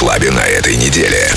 клабе на этой неделе.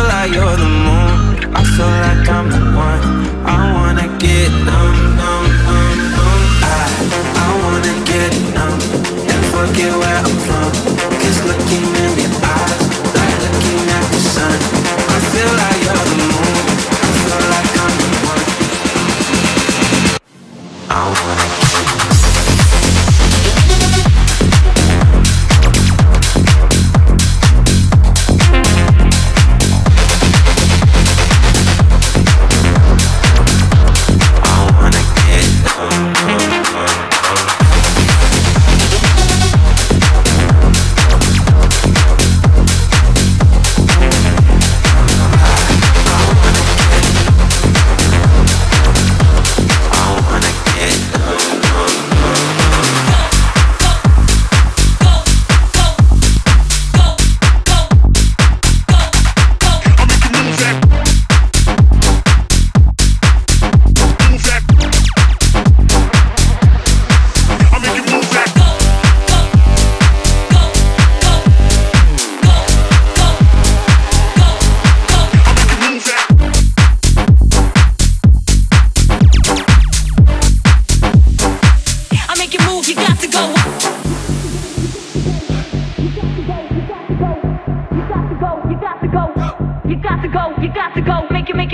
Feel like you're the moon, I feel like I'm the one. I wanna get numb, numb, numb, numb. I, I wanna get numb and forget where I'm from.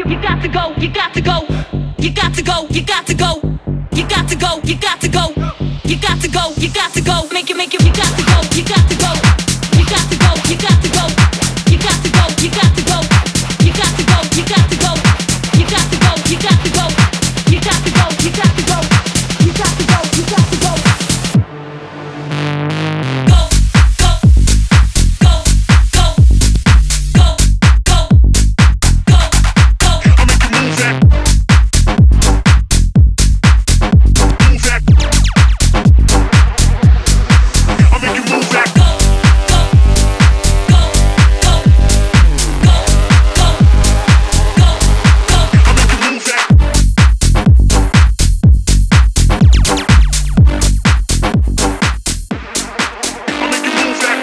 you got to go, you got to go, you got to go, you got to go, you got to go, you got to go, you got to go, you got to go, make it, make it.